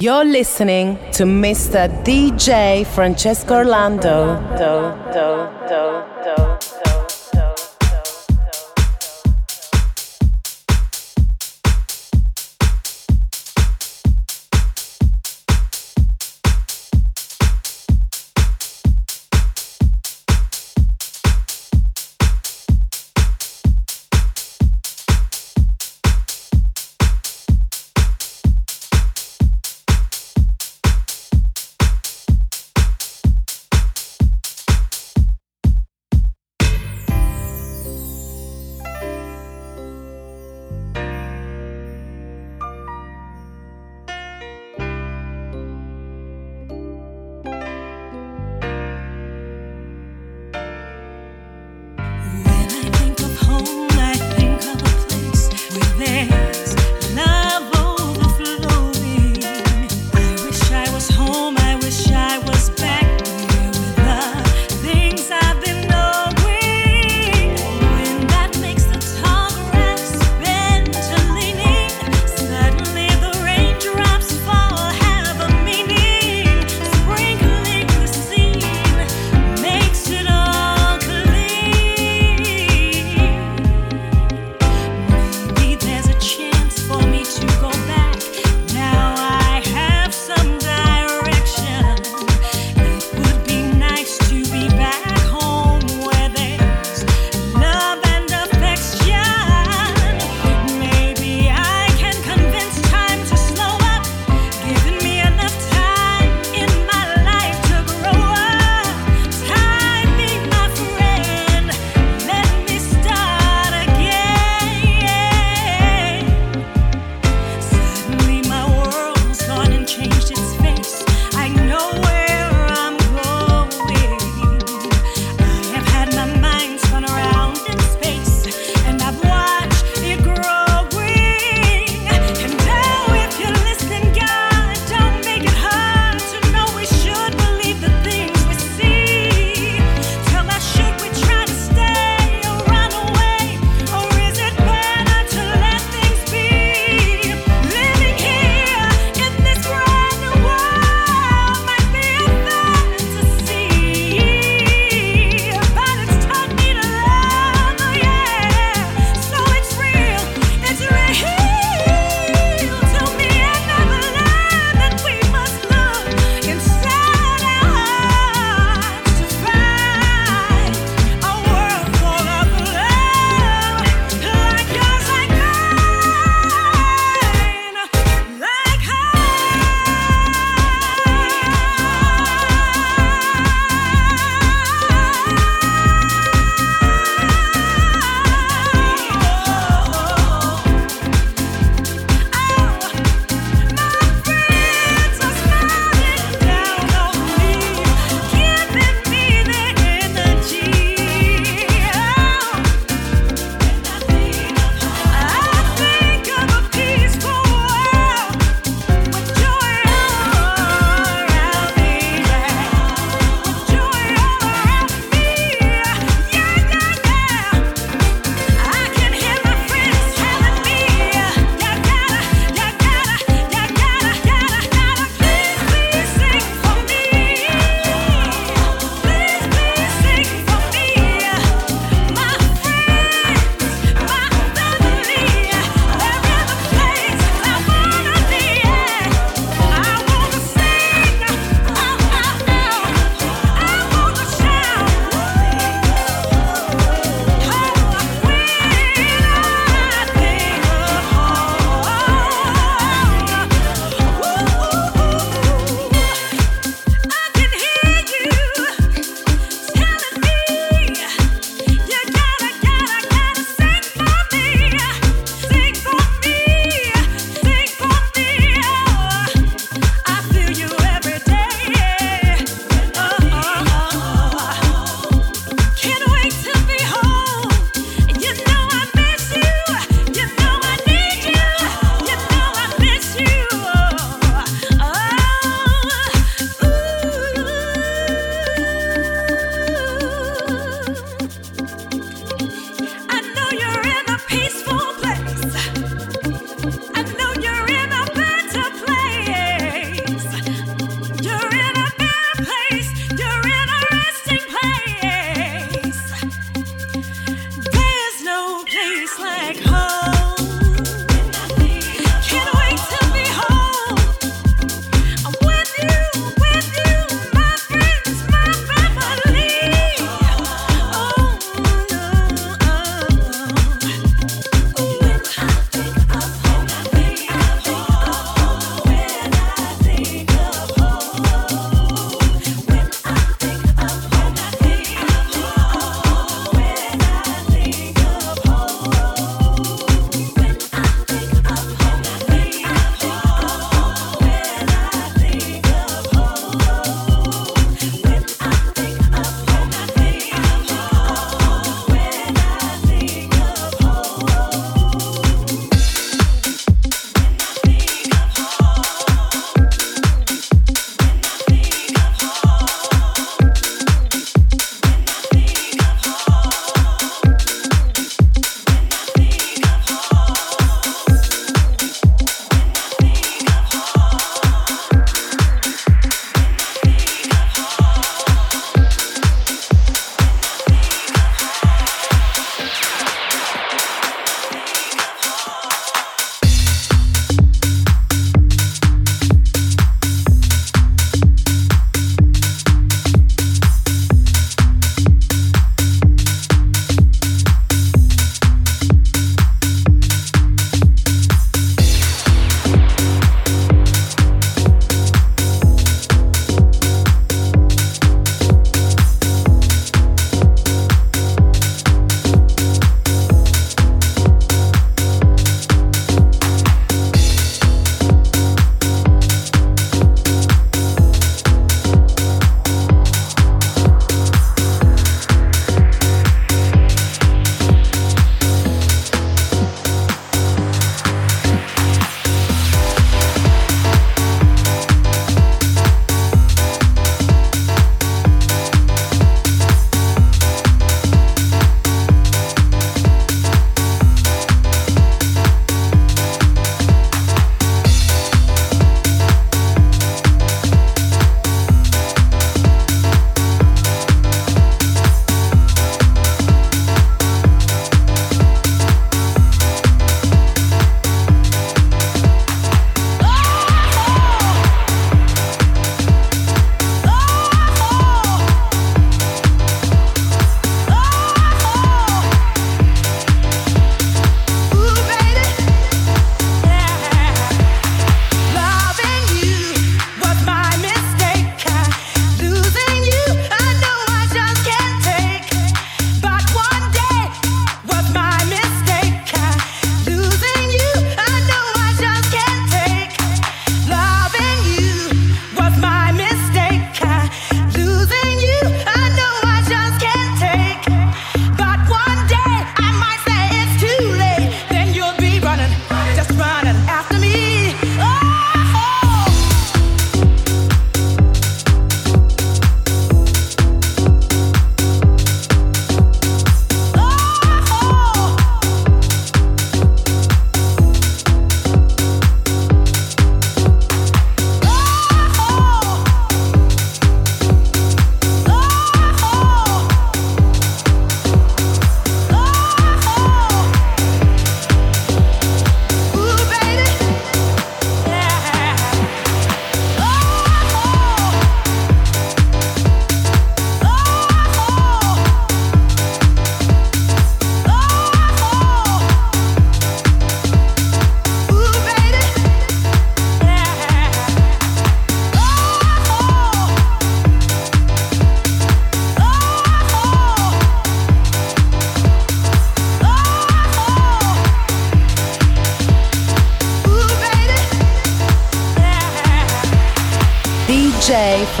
You're listening to Mr. DJ Francesco Orlando. Do, do, do,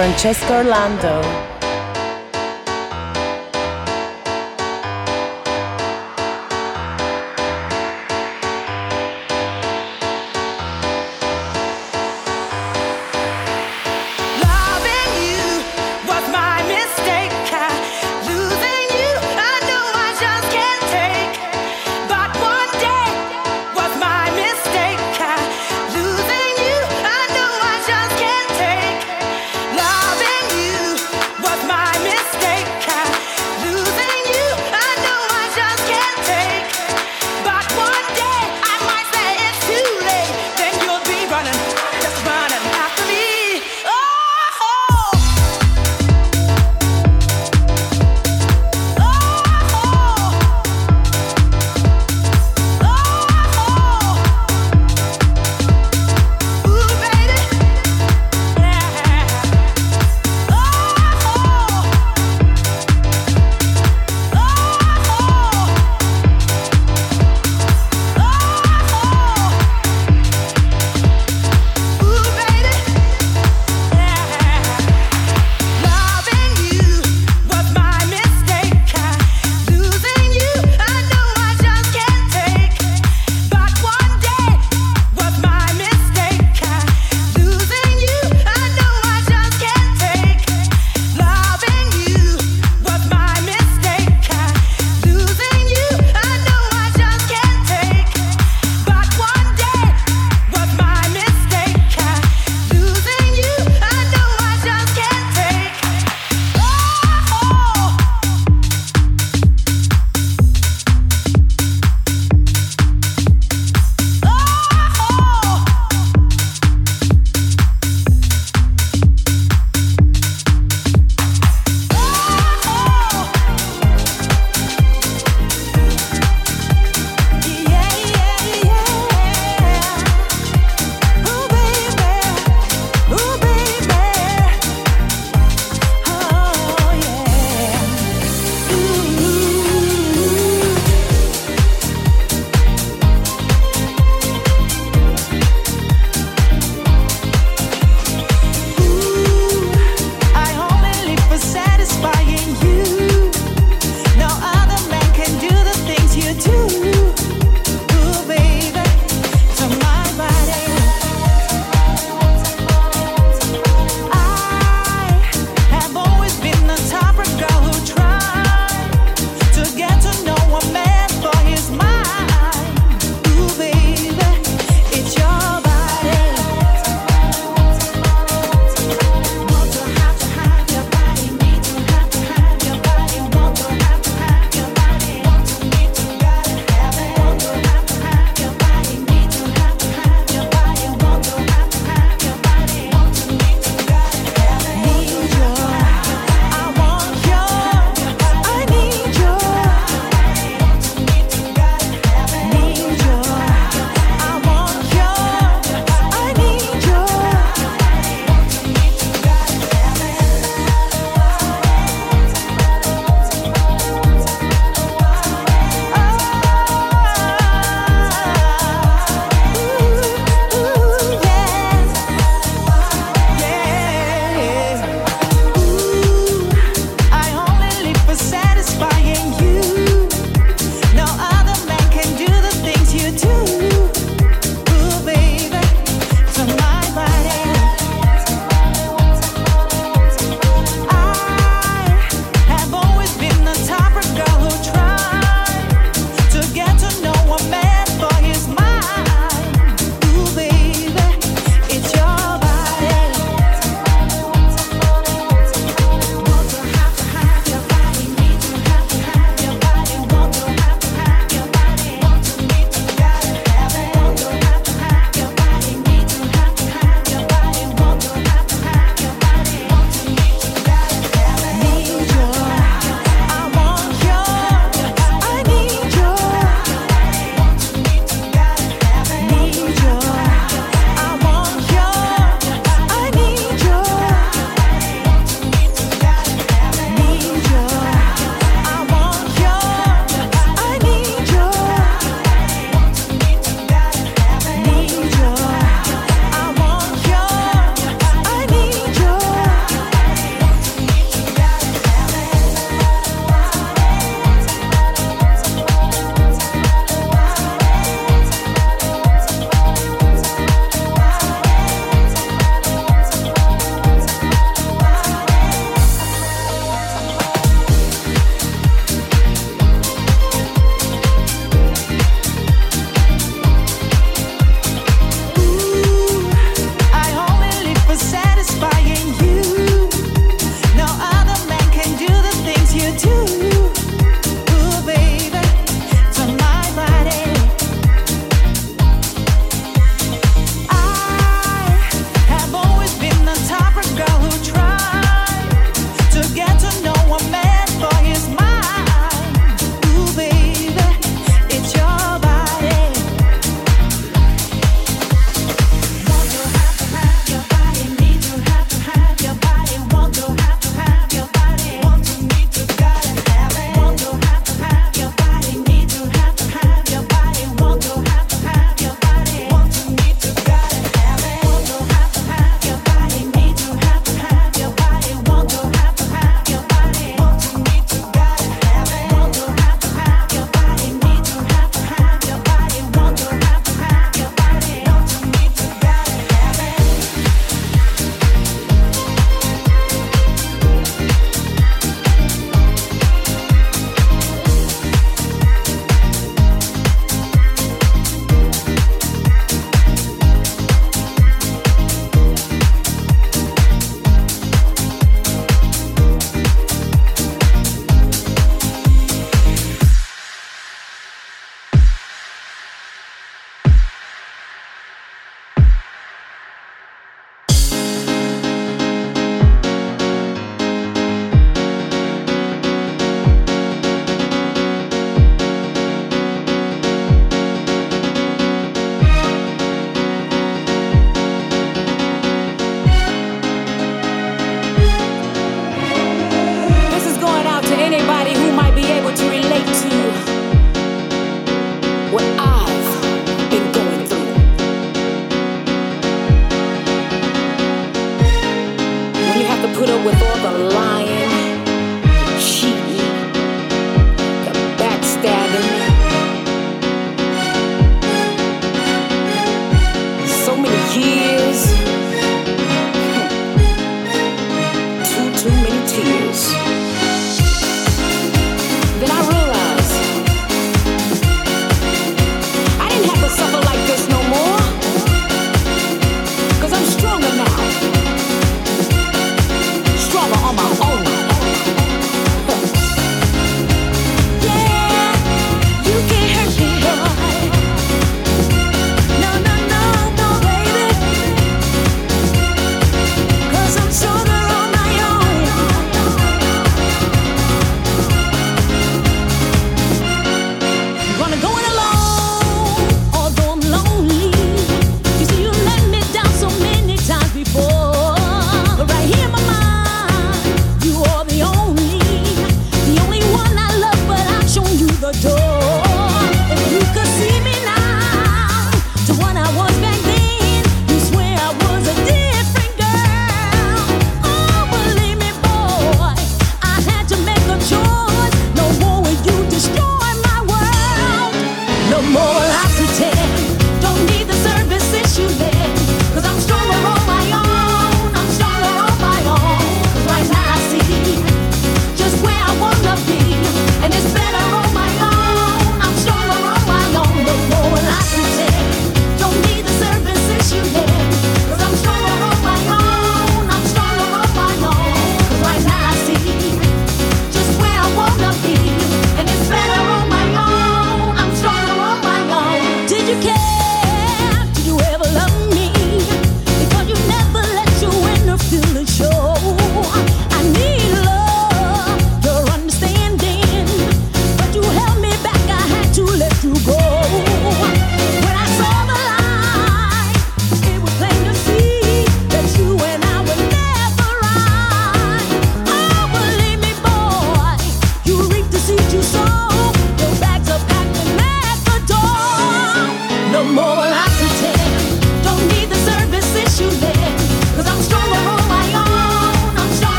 Francesco Orlando.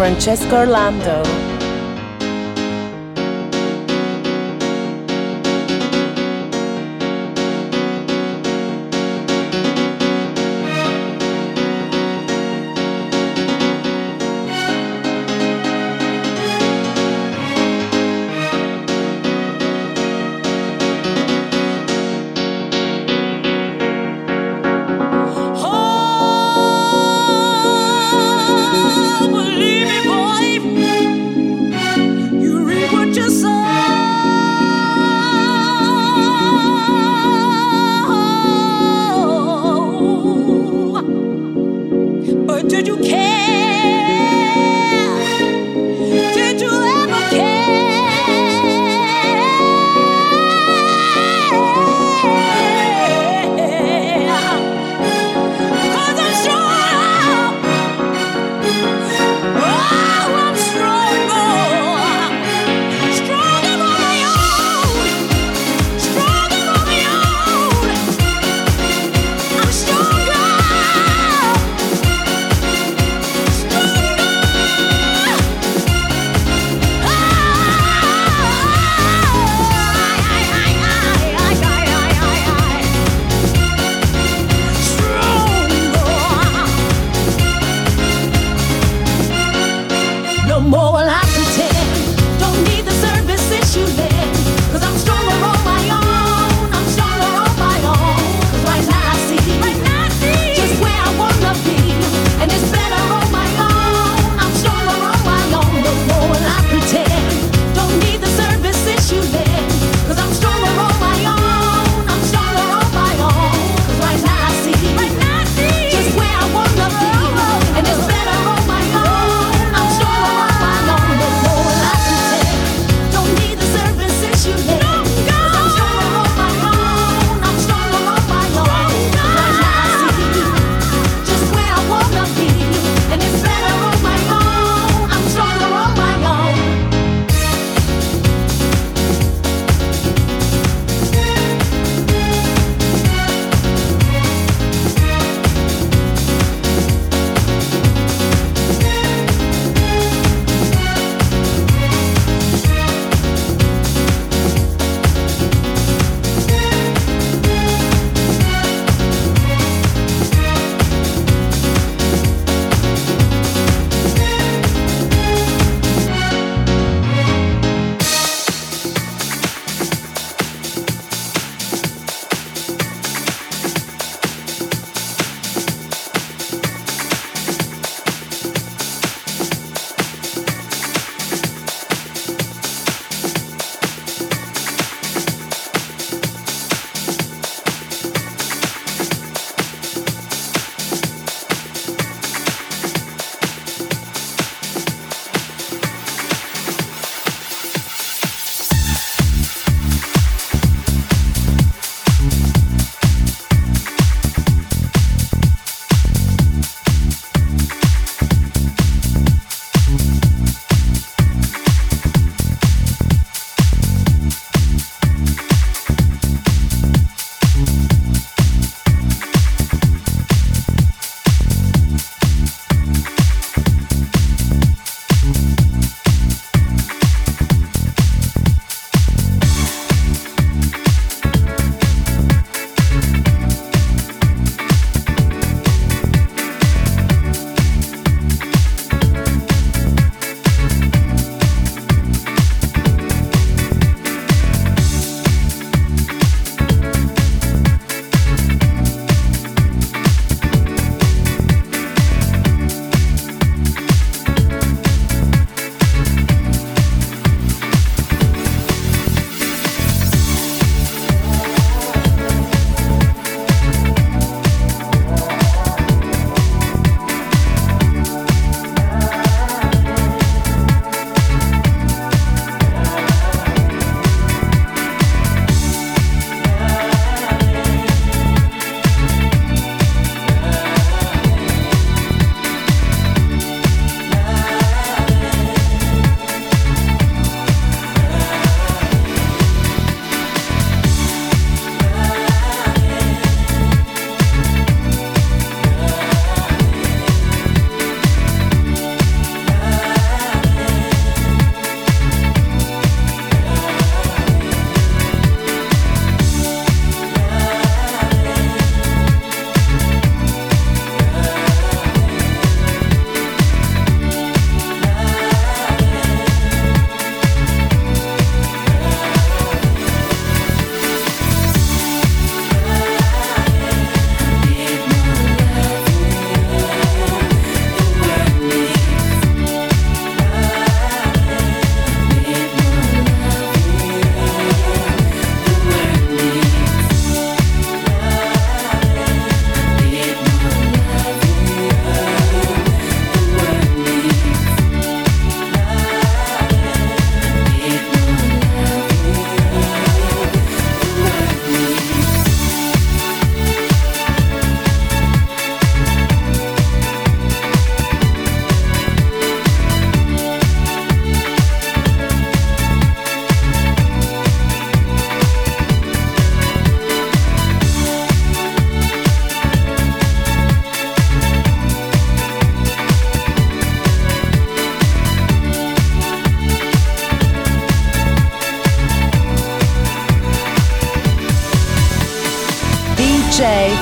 Francesco Orlando.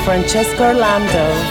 Francesco Orlando.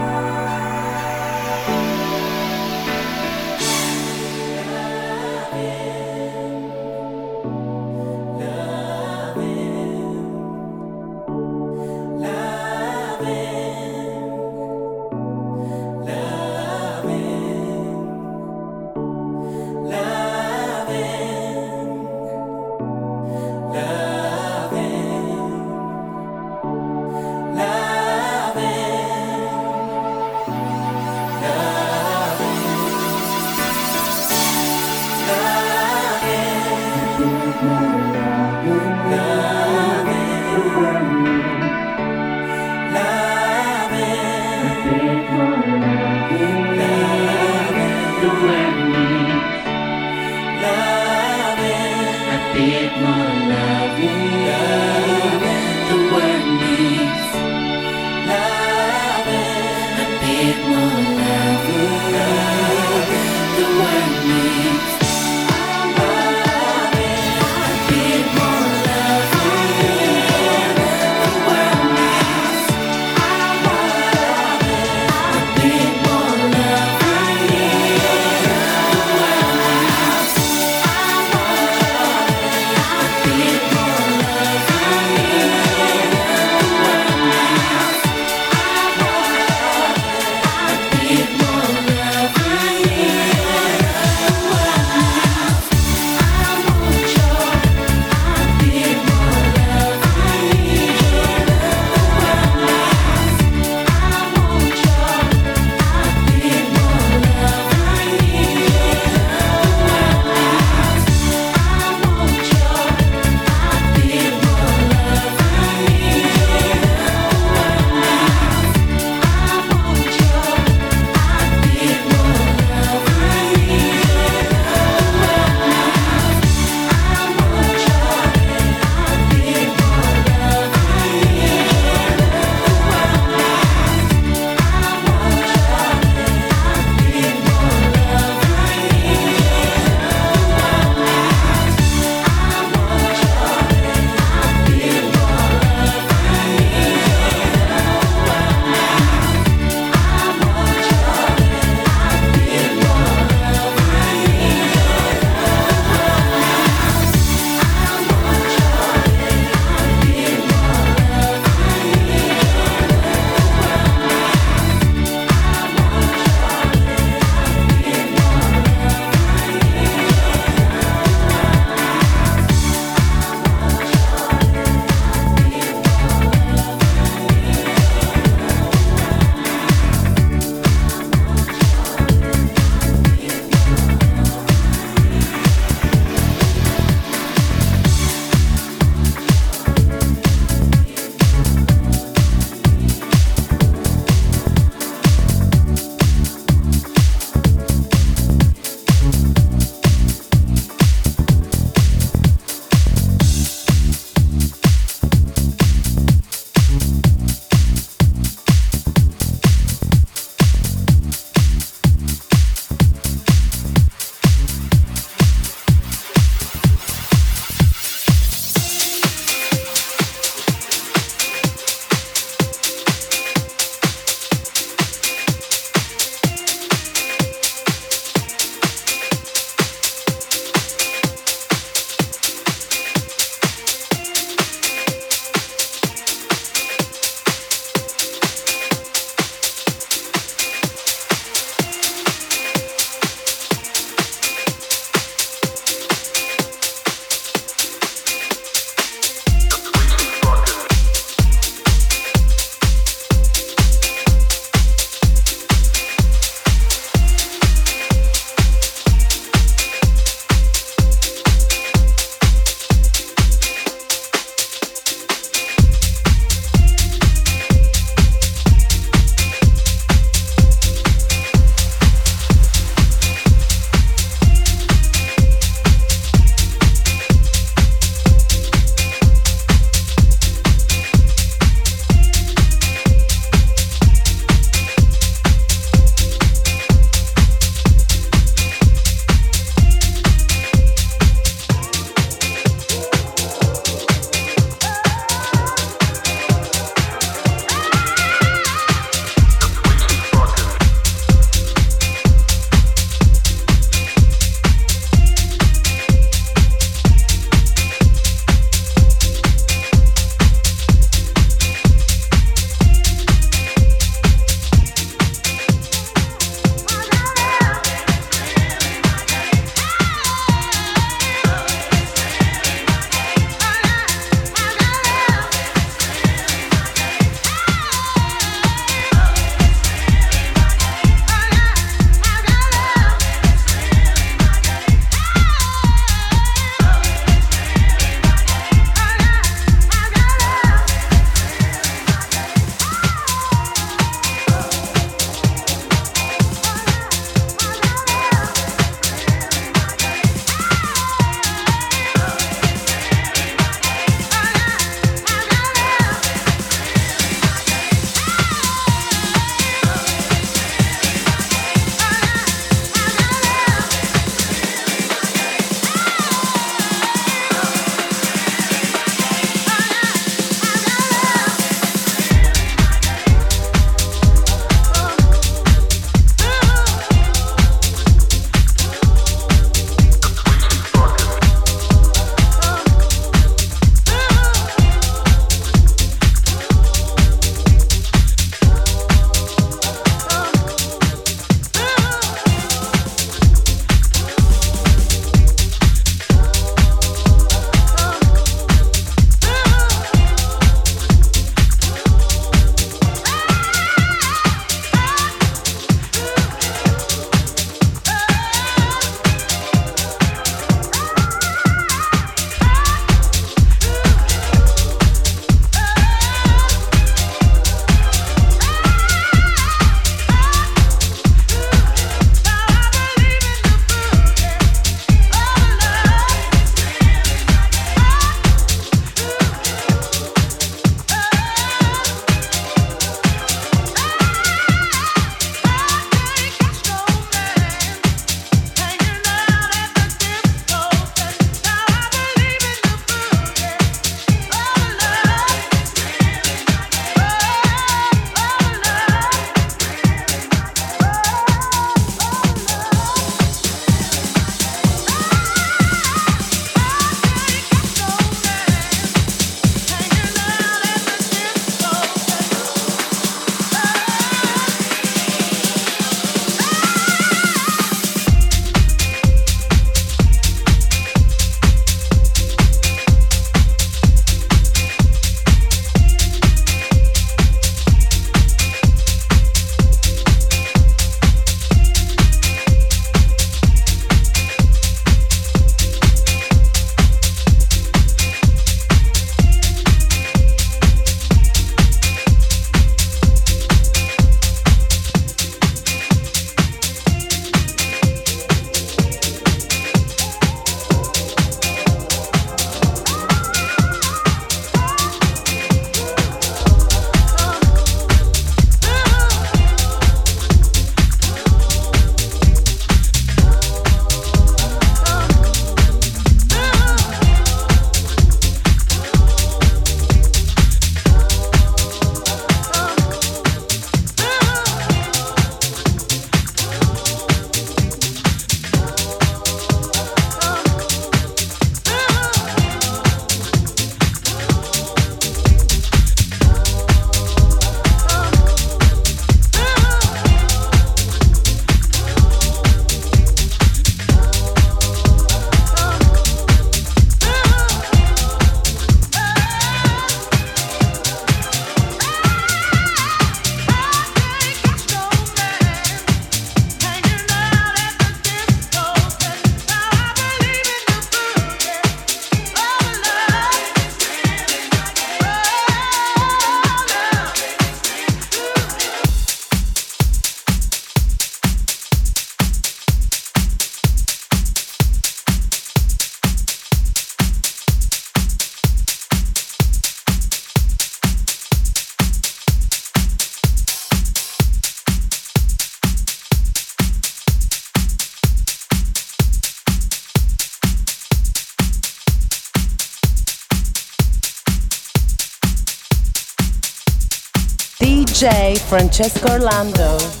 Francesco Orlando.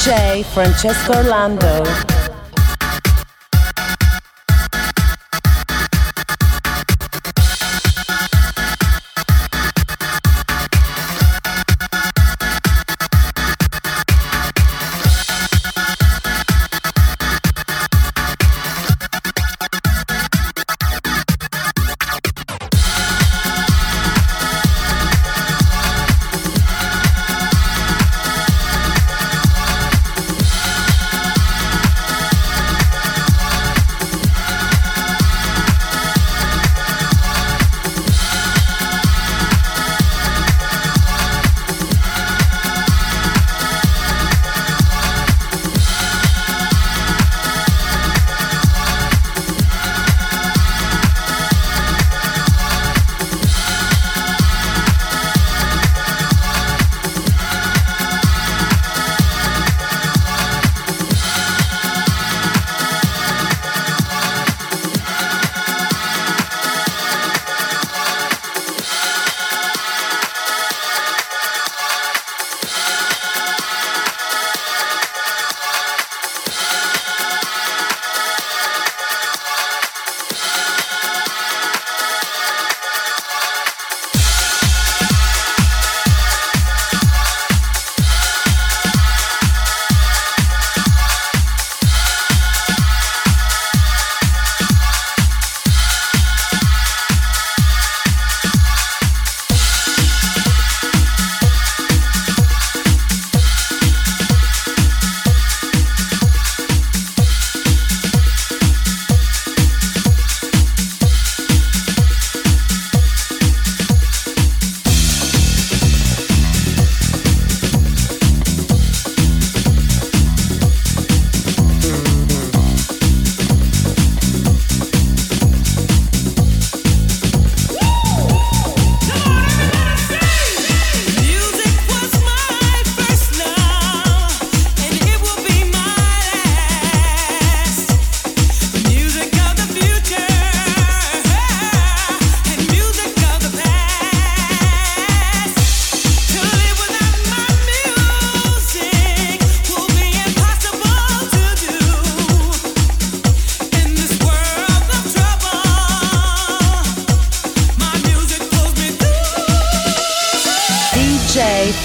DJ Francesco Orlando.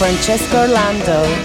Francesco Orlando.